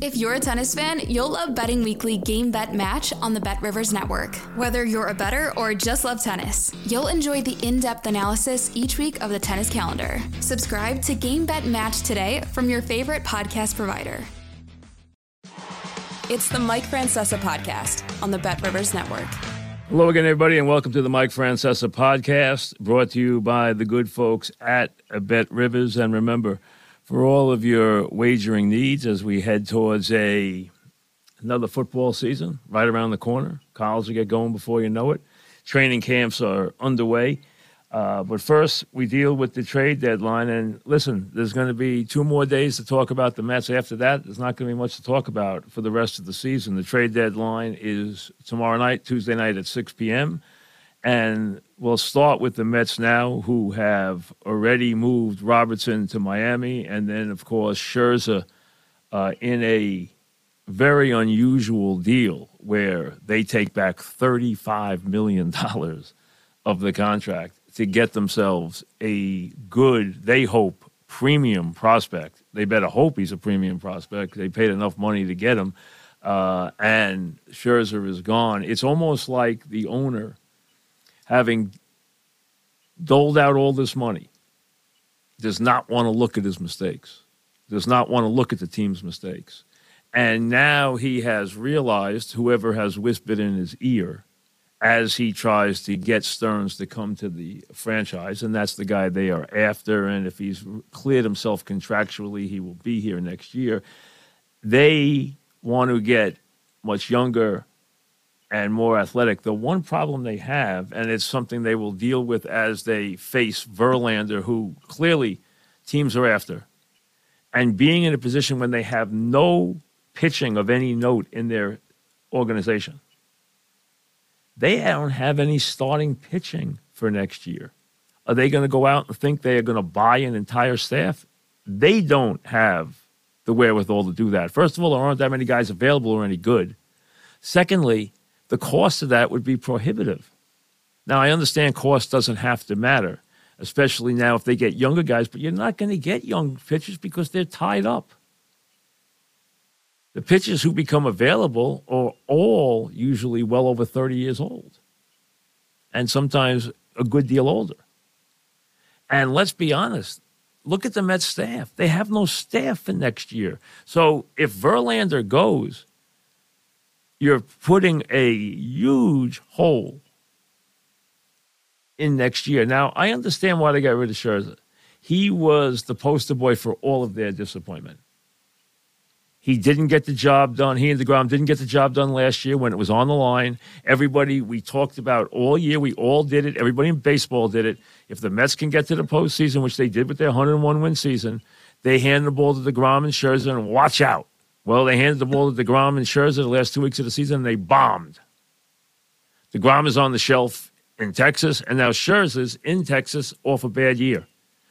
If you're a tennis fan, you'll love Betting Weekly Game Bet Match on the Bet Rivers Network. Whether you're a better or just love tennis, you'll enjoy the in depth analysis each week of the tennis calendar. Subscribe to Game Bet Match today from your favorite podcast provider. It's the Mike Francesa podcast on the Bet Rivers Network. Hello again, everybody, and welcome to the Mike Francesa podcast, brought to you by the good folks at Bet Rivers. And remember, for all of your wagering needs as we head towards a another football season right around the corner. College will get going before you know it. Training camps are underway. Uh, but first, we deal with the trade deadline. And listen, there's going to be two more days to talk about the Mets. After that, there's not going to be much to talk about for the rest of the season. The trade deadline is tomorrow night, Tuesday night at 6 p.m. And we'll start with the Mets now, who have already moved Robertson to Miami, and then, of course, Scherzer uh, in a very unusual deal where they take back $35 million of the contract to get themselves a good, they hope, premium prospect. They better hope he's a premium prospect. They paid enough money to get him. Uh, and Scherzer is gone. It's almost like the owner – having doled out all this money, does not want to look at his mistakes, does not want to look at the team's mistakes. And now he has realized, whoever has whispered in his ear, as he tries to get Stearns to come to the franchise, and that's the guy they are after. And if he's cleared himself contractually, he will be here next year. They want to get much younger, and more athletic. The one problem they have, and it's something they will deal with as they face Verlander, who clearly teams are after, and being in a position when they have no pitching of any note in their organization. They don't have any starting pitching for next year. Are they going to go out and think they are going to buy an entire staff? They don't have the wherewithal to do that. First of all, there aren't that many guys available or any good. Secondly, the cost of that would be prohibitive. Now, I understand cost doesn't have to matter, especially now if they get younger guys, but you're not going to get young pitchers because they're tied up. The pitchers who become available are all usually well over 30 years old, and sometimes a good deal older. And let's be honest, look at the Mets staff. They have no staff for next year. So if Verlander goes, you're putting a huge hole in next year. Now, I understand why they got rid of Scherzer. He was the poster boy for all of their disappointment. He didn't get the job done. He and DeGrom didn't get the job done last year when it was on the line. Everybody we talked about all year, we all did it. Everybody in baseball did it. If the Mets can get to the postseason, which they did with their 101 win season, they hand the ball to DeGrom and Scherzer and watch out. Well, they handed the ball to DeGrom and Scherzer the last two weeks of the season, and they bombed. DeGrom is on the shelf in Texas, and now Scherzer's in Texas off a bad year,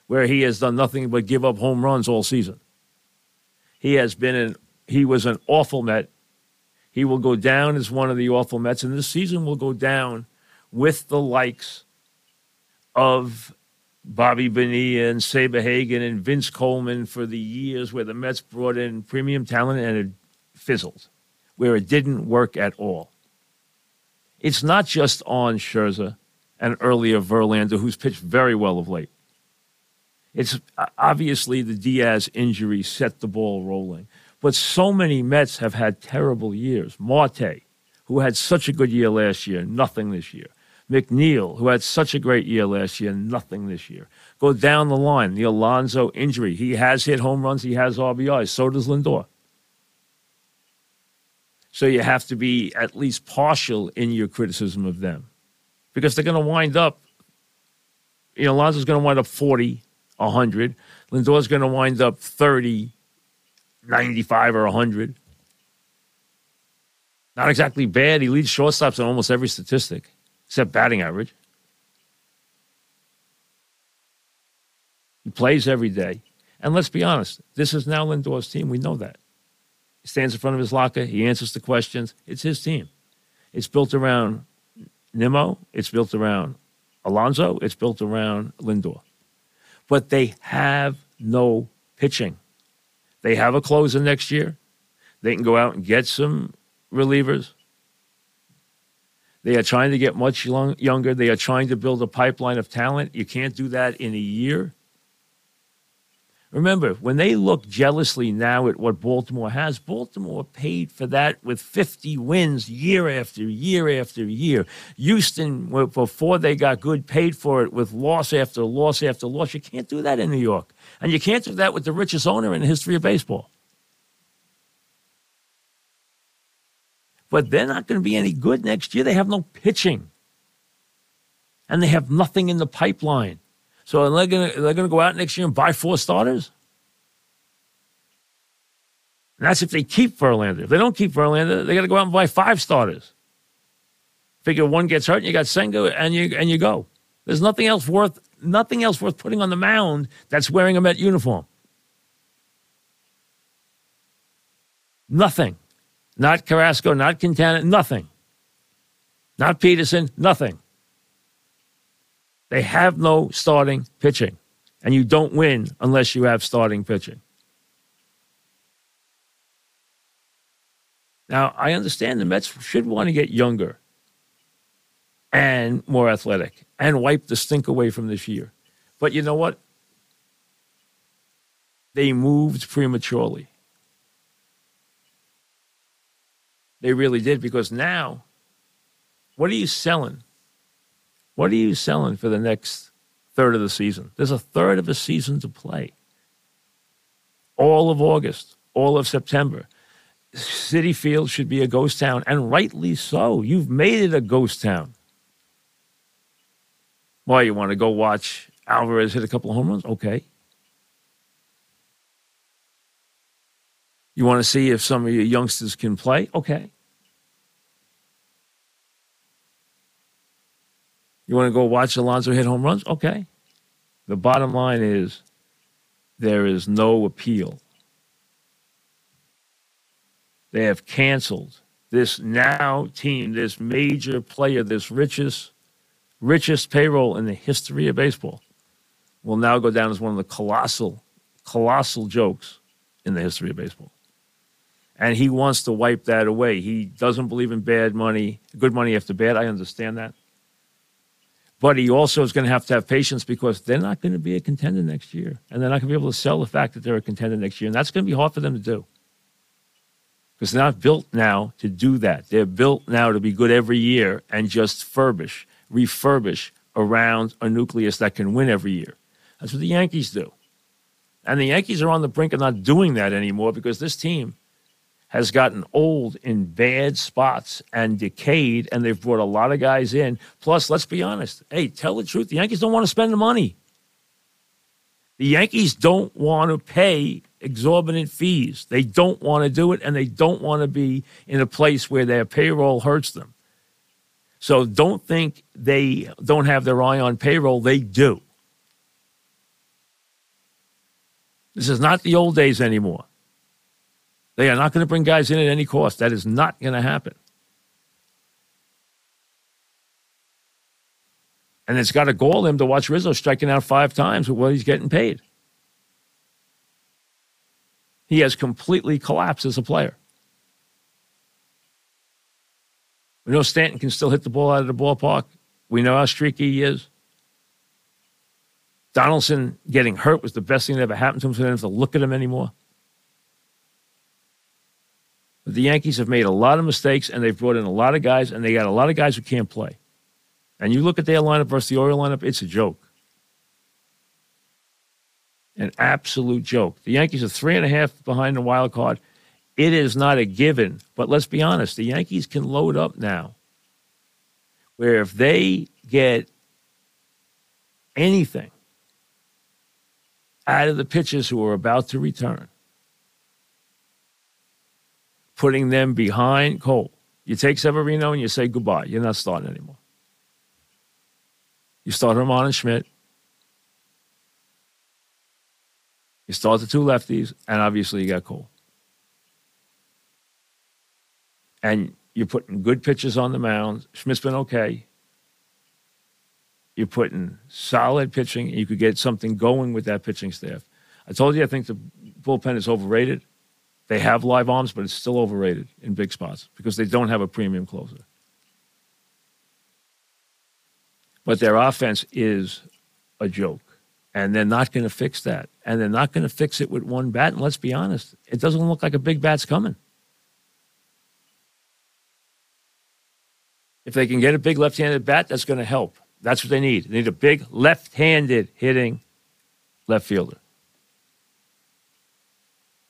where he has done nothing but give up home runs all season. He has been an he was an awful Met. He will go down as one of the awful Mets, and this season will go down with the likes of Bobby Bonilla and Saberhagen and Vince Coleman for the years where the Mets brought in premium talent and it fizzled, where it didn't work at all. It's not just on Scherzer and earlier Verlander, who's pitched very well of late. It's uh, obviously the Diaz injury set the ball rolling. But so many Mets have had terrible years. Marte, who had such a good year last year, nothing this year. McNeil, who had such a great year last year, nothing this year. Go down the line, the Alonso injury. He has hit home runs, he has RBIs. So does Lindor. So you have to be at least partial in your criticism of them because they're going to wind up, you know, Alonso's going to wind up 40, 100. Lindor's going to wind up 30, 95, or 100. Not exactly bad. He leads shortstops in almost every statistic except batting average. He plays every day. And let's be honest, this is now Lindor's team. We know that. He stands in front of his locker, he answers the questions. It's his team. It's built around Nimmo, it's built around Alonso, it's built around Lindor. But they have no pitching. They have a closer next year. They can go out and get some relievers. They are trying to get much long, younger. They are trying to build a pipeline of talent. You can't do that in a year. Remember, when they look jealously now at what Baltimore has, Baltimore paid for that with 50 wins year after year after year. Houston, before they got good, paid for it with loss after loss after loss. You can't do that in New York. And you can't do that with the richest owner in the history of baseball. But they're not going to be any good next year. They have no pitching. And they have nothing in the pipeline. So are they going to, they're going to go out next year and buy four starters? And that's if they keep Verlander. If they don't keep Verlander, they got to go out and buy five starters. Figure one gets hurt and you got Senga and you and you go. There's nothing else worth nothing else worth putting on the mound that's wearing a Met uniform. Nothing. Not Carrasco, not Quintana, nothing. Not Peterson, nothing. They have no starting pitching. And you don't win unless you have starting pitching. Now, I understand the Mets should want to get younger and more athletic and wipe the stink away from this year. But you know what? They moved prematurely. They really did because now, what are you selling what are you selling for the next third of the season? There's a third of a season to play. All of August, all of September. Citi Field should be a ghost town, and rightly so. You've made it a ghost town. Why, you want to go watch Alvarez hit a couple of home runs? Okay. You want to see if some of your youngsters can play? Okay. You want to go watch Alonso hit home runs? Okay. The bottom line is there is no appeal. They have canceled this now team, this major player, this richest, richest payroll in the history of baseball, will now go down as one of the colossal, colossal jokes in the history of baseball. And he wants to wipe that away. He doesn't believe in bad money, good money after bad. I understand that. But he also is going to have to have patience because they're not going to be a contender next year. And they're not going to be able to sell the fact that they're a contender next year. And that's going to be hard for them to do. Because they're not built now to do that. They're built now to be good every year and just furbish, refurbish around a nucleus that can win every year. That's what the Yankees do. And the Yankees are on the brink of not doing that anymore because this team has gotten old in bad spots and decayed, and they've brought a lot of guys in. Plus, let's be honest. Hey, tell the truth. The Yankees don't want to spend the money. The Yankees don't want to pay exorbitant fees. They don't want to do it, and they don't want to be in a place where their payroll hurts them. So don't think they don't have their eye on payroll. They do. This is not the old days anymore. They are not going to bring guys in at any cost. That is not going to happen. And it's got to gall him to watch Rizzo striking out five times with what he's getting paid. He has completely collapsed as a player. We know Stanton can still hit the ball out of the ballpark. We know how streaky he is. Donaldson getting hurt was the best thing that ever happened to him, so they don't have to look at him anymore. The Yankees have made a lot of mistakes and they've brought in a lot of guys and they got a lot of guys who can't play. And you look at their lineup versus the Oriole lineup, it's a joke. An absolute joke. The Yankees are three and a half behind the wild card. It is not a given, but let's be honest, the Yankees can load up now. Where if they get anything out of the pitchers who are about to return, putting them behind Cole. You take Severino and you say goodbye. You're not starting anymore. You start Germán and Schmidt. You start the two lefties, and obviously you got Cole. And you're putting good pitches on the mound. Schmidt's been okay. You're putting solid pitching. You could get something going with that pitching staff. I told you I think the bullpen is overrated. They have live arms, but it's still overrated in big spots because they don't have a premium closer. But their offense is a joke. And they're not going to fix that. And they're not going to fix it with one bat. And let's be honest, it doesn't look like a big bat's coming. If they can get a big left handed bat, that's going to help. That's what they need. They need a big left handed hitting left fielder.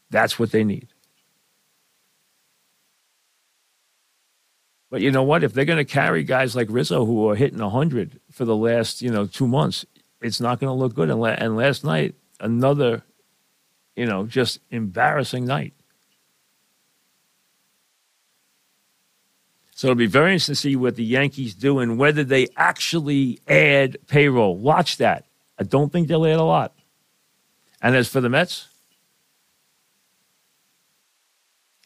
That's what they need. But you know what? If they're going to carry guys like Rizzo who are hitting 100 for the last, you know, two months, it's not going to look good. And, la- and last night, another, you know, just embarrassing night. So it'll be very interesting to see what the Yankees do and whether they actually add payroll. Watch that. I don't think they'll add a lot. And as for the Mets,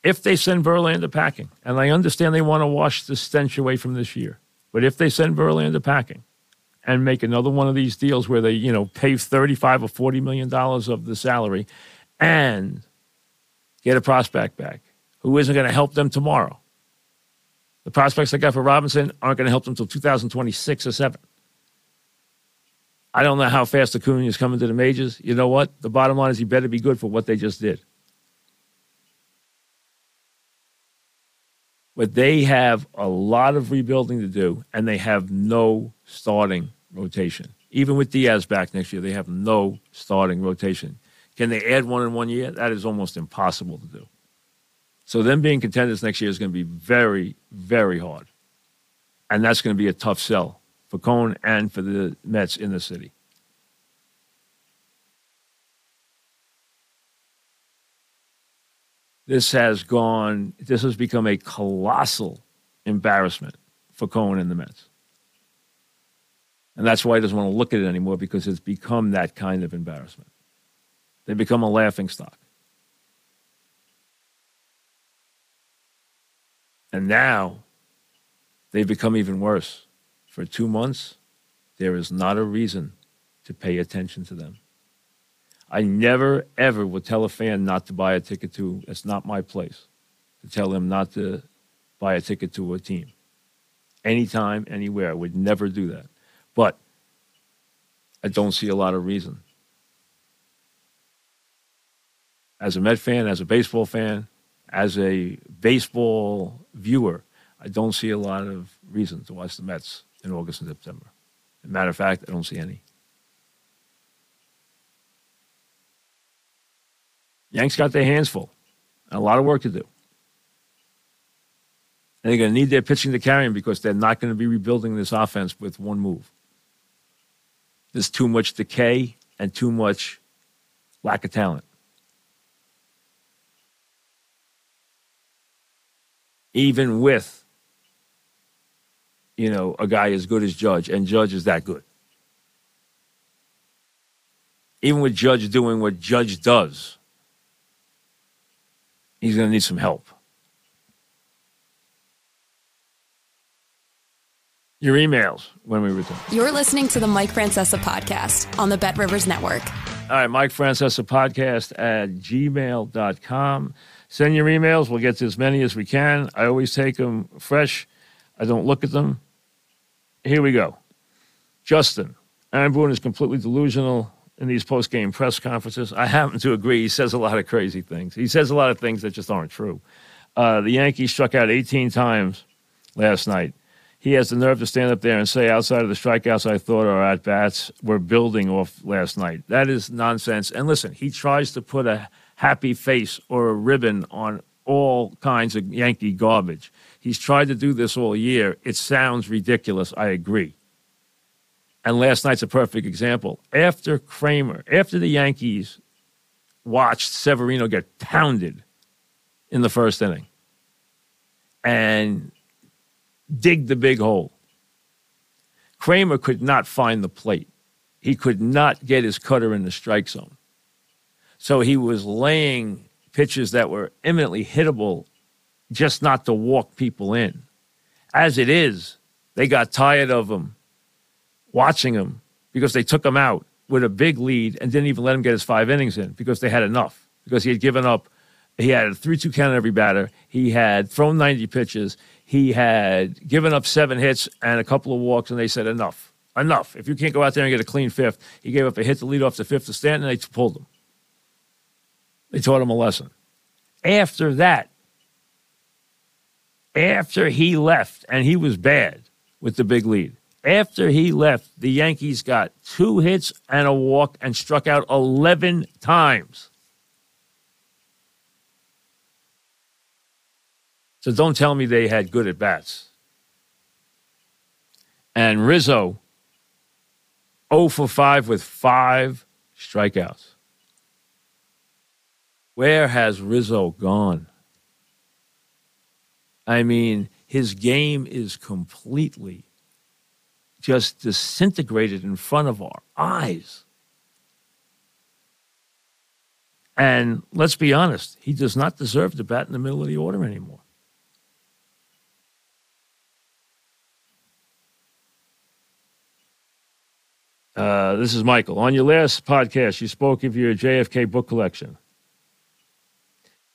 if they send Verlander packing, and I understand they want to wash the stench away from this year, but if they send Verlander packing and make another one of these deals where they, you know, pay 35 or 40 million dollars of the salary and get a prospect back who isn't going to help them tomorrow. The prospects I got for Robinson aren't going to help them until 2026 or 7. I don't know how fast Acuna is coming to the majors. You know what? The bottom line is he better be good for what they just did. But they have a lot of rebuilding to do, and they have no starting rotation. Even with Diaz back next year, they have no starting rotation. Can they add one in one year? That is almost impossible to do. So them being contenders next year is going to be very, very hard. And that's going to be a tough sell for Cohen and for the Mets in the city. This has gone, this has become a colossal embarrassment for Cohen and the Mets. And that's why he doesn't want to look at it anymore because it's become that kind of embarrassment. They become a laughing stock. And now they've become even worse. For two months, there is not a reason to pay attention to them. I never, ever would tell a fan not to buy a ticket to, it's not my place to tell them not to buy a ticket to a team. Anytime, anywhere. I would never do that. But I don't see a lot of reason. As a Met fan, as a baseball fan, as a baseball viewer, I don't see a lot of reason to watch the Mets in August and September. Matter of fact, I don't see any. Yanks got their hands full a lot of work to do. And they're going to need their pitching to carry them because they're not going to be rebuilding this offense with one move. There's too much decay and too much lack of talent. Even with, you know, a guy as good as Judge, and Judge is that good. Even with Judge doing what Judge does, he's going to need some help. Your emails when we return. You're listening to the Mike Francesa podcast on the Bet Rivers Network. All right, Mike Francesa podcast at gmail.com. Send your emails. We'll get to as many as we can. I always take them fresh. I don't look at them. Here we go. Justin, Aaron Boone is completely delusional in these post game press conferences. I happen to agree. He says a lot of crazy things. He says a lot of things that just aren't true. Uh, the Yankees struck out 18 times last night. He has the nerve to stand up there and say, outside of the strikeouts I thought our at bats, we're building off last night. That is nonsense. And listen, he tries to put a happy face or a ribbon on all kinds of Yankee garbage. He's tried to do this all year. It sounds ridiculous. I agree. And last night's a perfect example. After Kremer, after the Yankees watched Severino get pounded in the first inning and dig the big hole, Kremer could not find the plate. He could not get his cutter in the strike zone. So he was laying pitches that were imminently hittable, just not to walk people in. As it is, they got tired of him watching him because they took him out with a big lead and didn't even let him get his five innings in because they had enough because he had given up. He had a 3 2 count on every batter. He had thrown 90 pitches. He had given up seven hits and a couple of walks, and they said, enough. Enough. If you can't go out there and get a clean fifth, he gave up a hit to lead off the fifth to Stanton, and they pulled him. They taught him a lesson. After that, after he left, and he was bad with the big lead, after he left, the Yankees got two hits and a walk and struck out 11 times. So don't tell me they had good at bats. And Rizzo, 0 for 5 with five strikeouts. Where has Rizzo gone? I mean, his game is completely just disintegrated in front of our eyes. And let's be honest, he does not deserve to bat in the middle of the order anymore. Uh, this is Michael. On your last podcast, you spoke of your JFK book collection.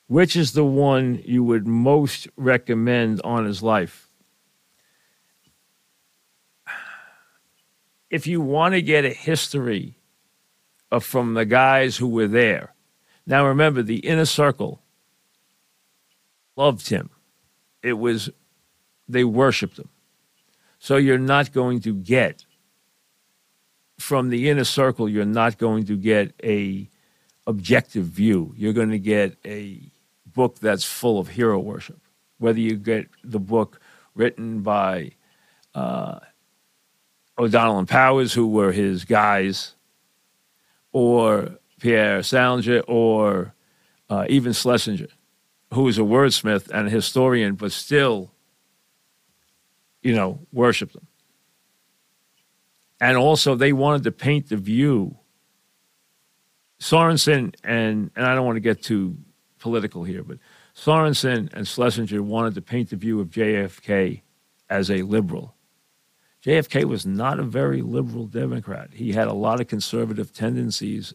Which is the one you would most recommend on his life? If you want to get a history of, from the guys who were there. Now remember, the inner circle loved him. It was, they worshiped him. So you're not going to get from the inner circle, you're not going to get a objective view. You're going to get a book that's full of hero worship. Whether you get the book written by uh, O'Donnell and Powers, who were his guys, or Pierre Salinger, or uh, even Schlesinger, who was a wordsmith and a historian, but still, you know, worshiped them and also they wanted to paint the view. Sorensen and and I don't want to get too political here, but Sorensen and Schlesinger wanted to paint the view of JFK as a liberal. JFK was not a very liberal Democrat. He had a lot of conservative tendencies,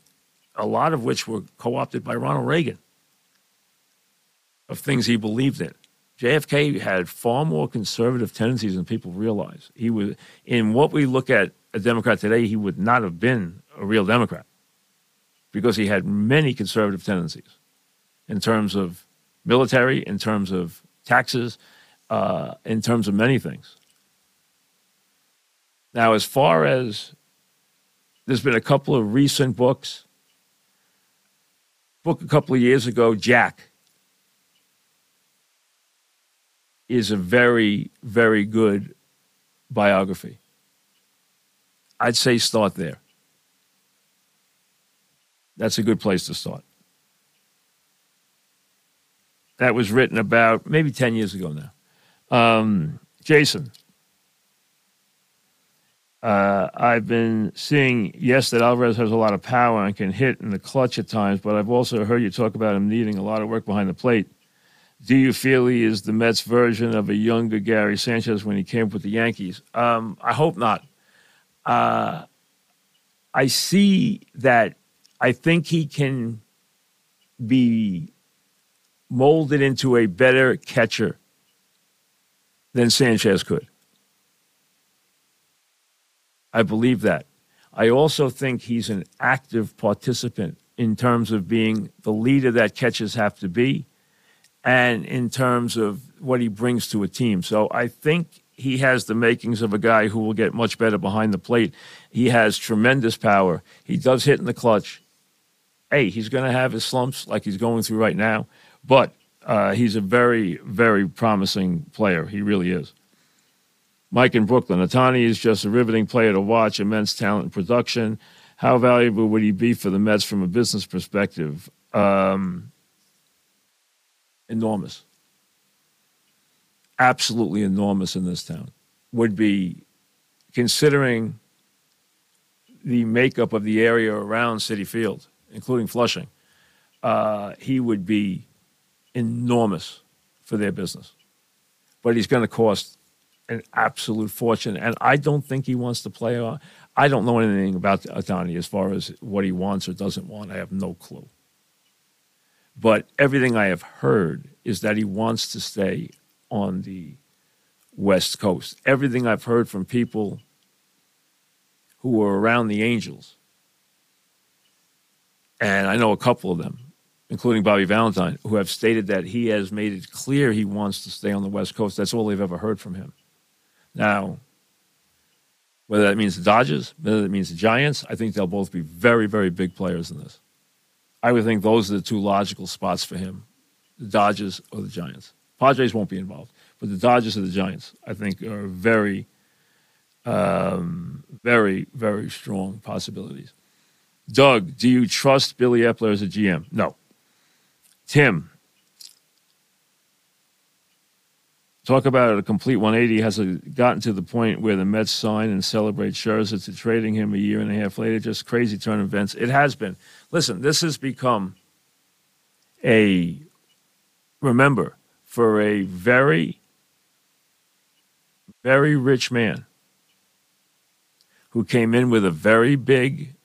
a lot of which were co opted by Ronald Reagan, of things he believed in. JFK had far more conservative tendencies than people realize. He was, in what we look at a Democrat today, he would not have been a real Democrat because he had many conservative tendencies in terms of military, in terms of taxes, uh, in terms of many things. Now, as far as there's been a couple of recent books, book a couple of years ago, Jack, is a very, very good biography. I'd say start there. That's a good place to start. That was written about maybe 10 years ago now. Um, Jason, uh, I've been seeing, yes, that Alvarez has a lot of power and can hit in the clutch at times, but I've also heard you talk about him needing a lot of work behind the plate. Do you feel he is the Mets version of a younger Gary Sanchez when he came with the Yankees? Um, I hope not uh, I see that I think he can be molded into a better catcher than Sanchez could. I believe that. I also think he's an active participant in terms of being the leader that catchers have to be and in terms of what he brings to a team. So I think he has the makings of a guy who will get much better behind the plate. He has tremendous power. He does hit in the clutch. Hey, he's going to have his slumps like he's going through right now, but uh, he's a very, very promising player. He really is. Mike in Brooklyn. Ohtani is just a riveting player to watch, immense talent and production. How valuable would he be for the Mets from a business perspective? Um, enormous absolutely enormous in this town would be considering the makeup of the area around Citi Field, including Flushing. uh, he would be enormous for their business. But he's going to cost an absolute fortune. And I don't think he wants to play on. I don't know anything about Ohtani as far as what he wants or doesn't want. I have no clue. But everything I have heard is that he wants to stay on the West Coast. Everything I've heard from people who were around the Angels, and I know a couple of them, including Bobby Valentine, who have stated that he has made it clear he wants to stay on the West Coast. That's all they've ever heard from him. Now, whether that means the Dodgers, whether that means the Giants, I think they'll both be very, very big players in this. I would think those are the two logical spots for him the Dodgers or the Giants. Padres won't be involved, but the Dodgers or the Giants, I think, are very, um, very, very strong possibilities. Doug, do you trust Billy Eppler as a GM? No. Tim, talk about a complete 180. Has gotten to the point where the Mets sign and celebrate Scherzer to trading him a year and a half later? Just crazy turn of events. It has been. Listen, this has become a, remember, for a very, very rich man who came in with a very big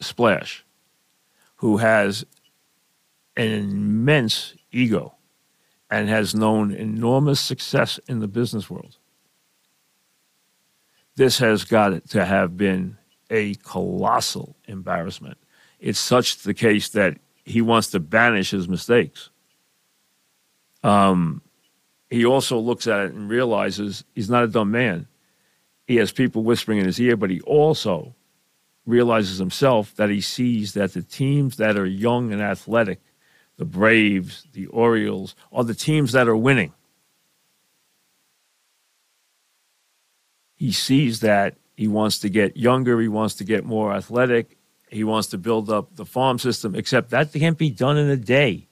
splash, who has an immense ego and has known enormous success in the business world. This has got to have been a colossal embarrassment. It's such the case that he wants to banish his mistakes. Um, he also looks at it and realizes he's not a dumb man. He has people whispering in his ear, but he also realizes himself that he sees that the teams that are young and athletic the Braves, the Orioles, are the teams that are winning. He sees that he wants to get younger, he wants to get more athletic, he wants to build up the farm system, except that can't be done in a day.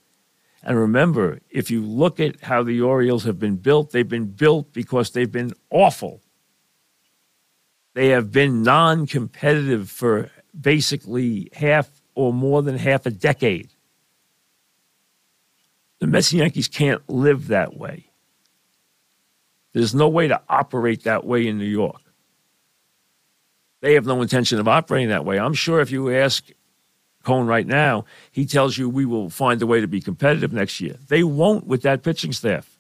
And remember, if you look at how the Orioles have been built, they've been built because they've been awful. They have been non competitive for basically half or more than half a decade. The Mets Yankees can't live that way. There's no way to operate that way in New York. They have no intention of operating that way. I'm sure if you ask Cohen right now, he tells you we will find a way to be competitive next year. They won't with that pitching staff.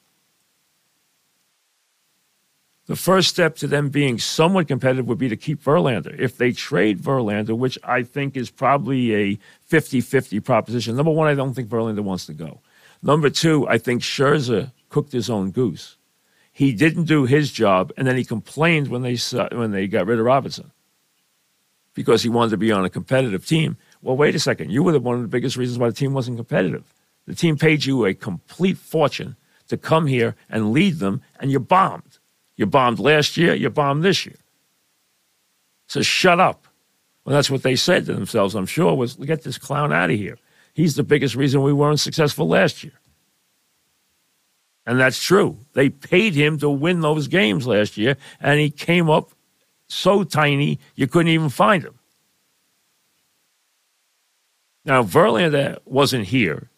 The first step to them being somewhat competitive would be to keep Verlander. If they trade Verlander, which I think is probably a 50 50 proposition, number one, I don't think Verlander wants to go. Number two, I think Scherzer cooked his own goose. He didn't do his job, and then he complained when they when they got rid of Robinson because he wanted to be on a competitive team. Well, wait a second. You were one of the biggest reasons why the team wasn't competitive. The team paid you a complete fortune to come here and lead them, and you bombed. You bombed last year, you bombed this year. So shut up. Well, that's what they said to themselves, I'm sure, was get this clown out of here. He's the biggest reason we weren't successful last year. And that's true. They paid him to win those games last year, and he came up so tiny you couldn't even find him. Now, Verlander wasn't here.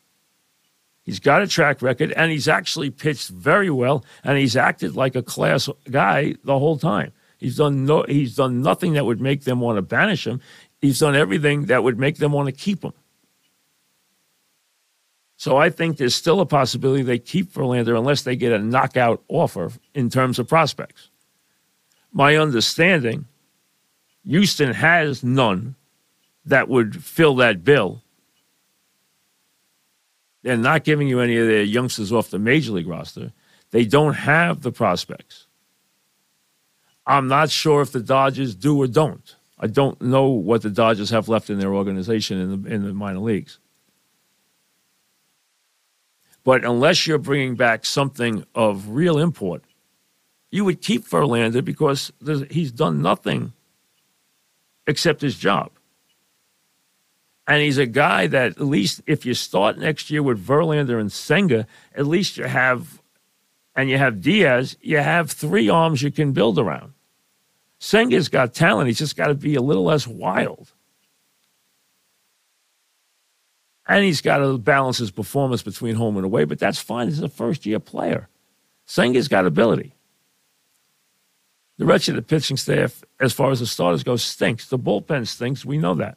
He's got a track record, and he's actually pitched very well, and he's acted like a class guy the whole time. He's done no, he's done nothing that would make them want to banish him. He's done everything that would make them want to keep him. So I think there's still a possibility they keep Verlander unless they get a knockout offer in terms of prospects. My understanding, Houston has none that would fill that bill. They're not giving you any of their youngsters off the major league roster. They don't have the prospects. I'm not sure if the Dodgers do or don't. I don't know what the Dodgers have left in their organization in the in the minor leagues. But unless you're bringing back something of real import, you would keep Verlander because he's done nothing except his job. And he's a guy that at least if you start next year with Verlander and Senga, at least you have, and you have Diaz, you have three arms you can build around. Senga's got talent. He's just got to be a little less wild. And he's got to balance his performance between home and away, but that's fine. He's a first year player. Senga's got ability. The rest of the pitching staff, as far as the starters go, stinks. The bullpen stinks. We know that.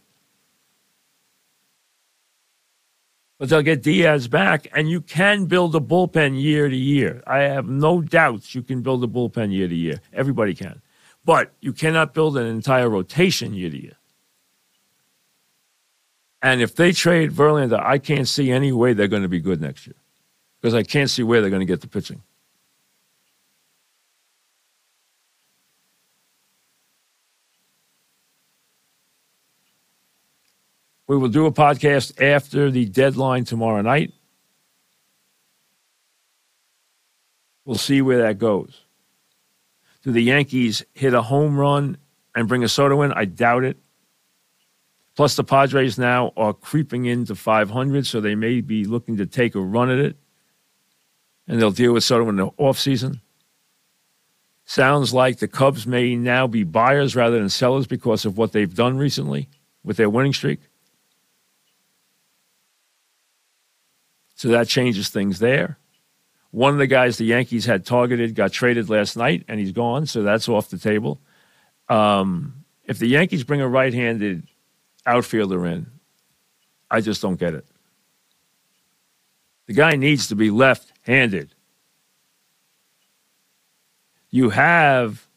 But they'll get Diaz back, and you can build a bullpen year to year. I have no doubts you can build a bullpen year to year. Everybody can. But you cannot build an entire rotation year to year. And if they trade Verlander, I can't see any way they're going to be good next year because I can't see where they're going to get the pitching. We will do a podcast after the deadline tomorrow night. We'll see where that goes. Do the Yankees hit a home run and bring a Soto in? I doubt it. Plus, the Padres now are creeping into 500, so they may be looking to take a run at it. And they'll deal with Soto in the offseason. Sounds like the Cubs may now be buyers rather than sellers because of what they've done recently with their winning streak. So that changes things there. One of the guys the Yankees had targeted got traded last night, and he's gone, so that's off the table. Um, if the Yankees bring a right handed outfielder in. I just don't get it. The guy needs to be left handed. You have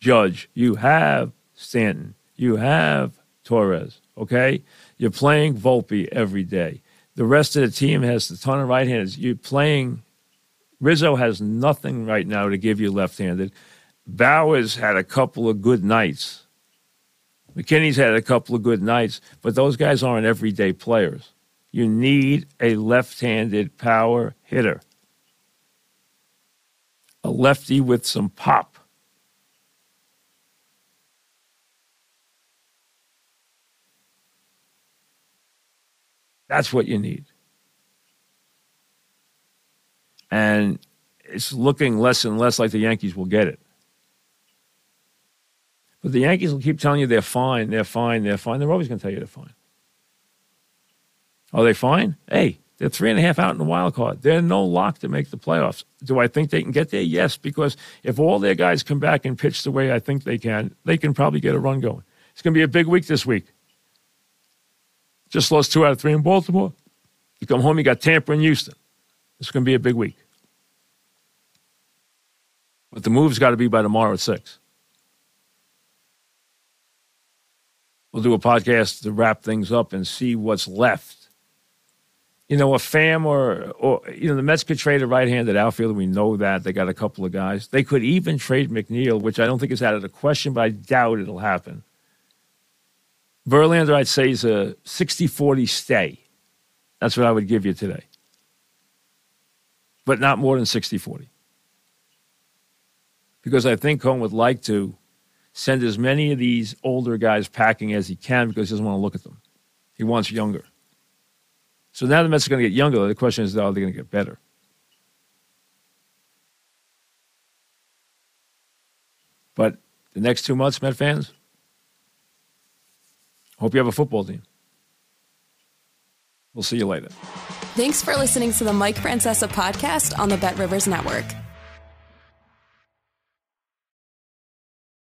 Judge, you have Stanton, you have Torres, okay? You're playing Volpe every day. The rest of the team has a ton of right handers. You're playing, Rizzo has nothing right now to give you left handed. Bauers had a couple of good nights McKinney's had a couple of good nights, but those guys aren't everyday players. You need a left handed power hitter, a lefty with some pop. That's what you need. And it's looking less and less like the Yankees will get it. But the Yankees will keep telling you they're fine, they're fine, they're fine. They're always going to tell you they're fine. Are they fine? Hey, they're three and a half out in the wild card. They're no lock to make the playoffs. Do I think they can get there? Yes, because if all their guys come back and pitch the way I think they can, they can probably get a run going. It's going to be a big week this week. Just lost two out of three in Baltimore. You come home, you got Tampa and Houston. It's going to be a big week. But the move's got to be by tomorrow at six. We'll do a podcast to wrap things up and see what's left. You know, a fam or, or you know, the Mets could trade a right-handed outfielder. We know that they got a couple of guys. They could even trade McNeil, which I don't think is out of the question, but I doubt it'll happen. Verlander, I'd say, is a 60-40 stay. That's what I would give you today. But not more than 60-40. Because I think Cohen would like to send as many of these older guys packing as he can because he doesn't want to look at them. He wants younger. So now the Mets are going to get younger. The question is, are they going to get better? But the next two months, Met fans, hope you have a football team. We'll see you later. Thanks for listening to the Mike Francesa podcast on the Bet Rivers Network.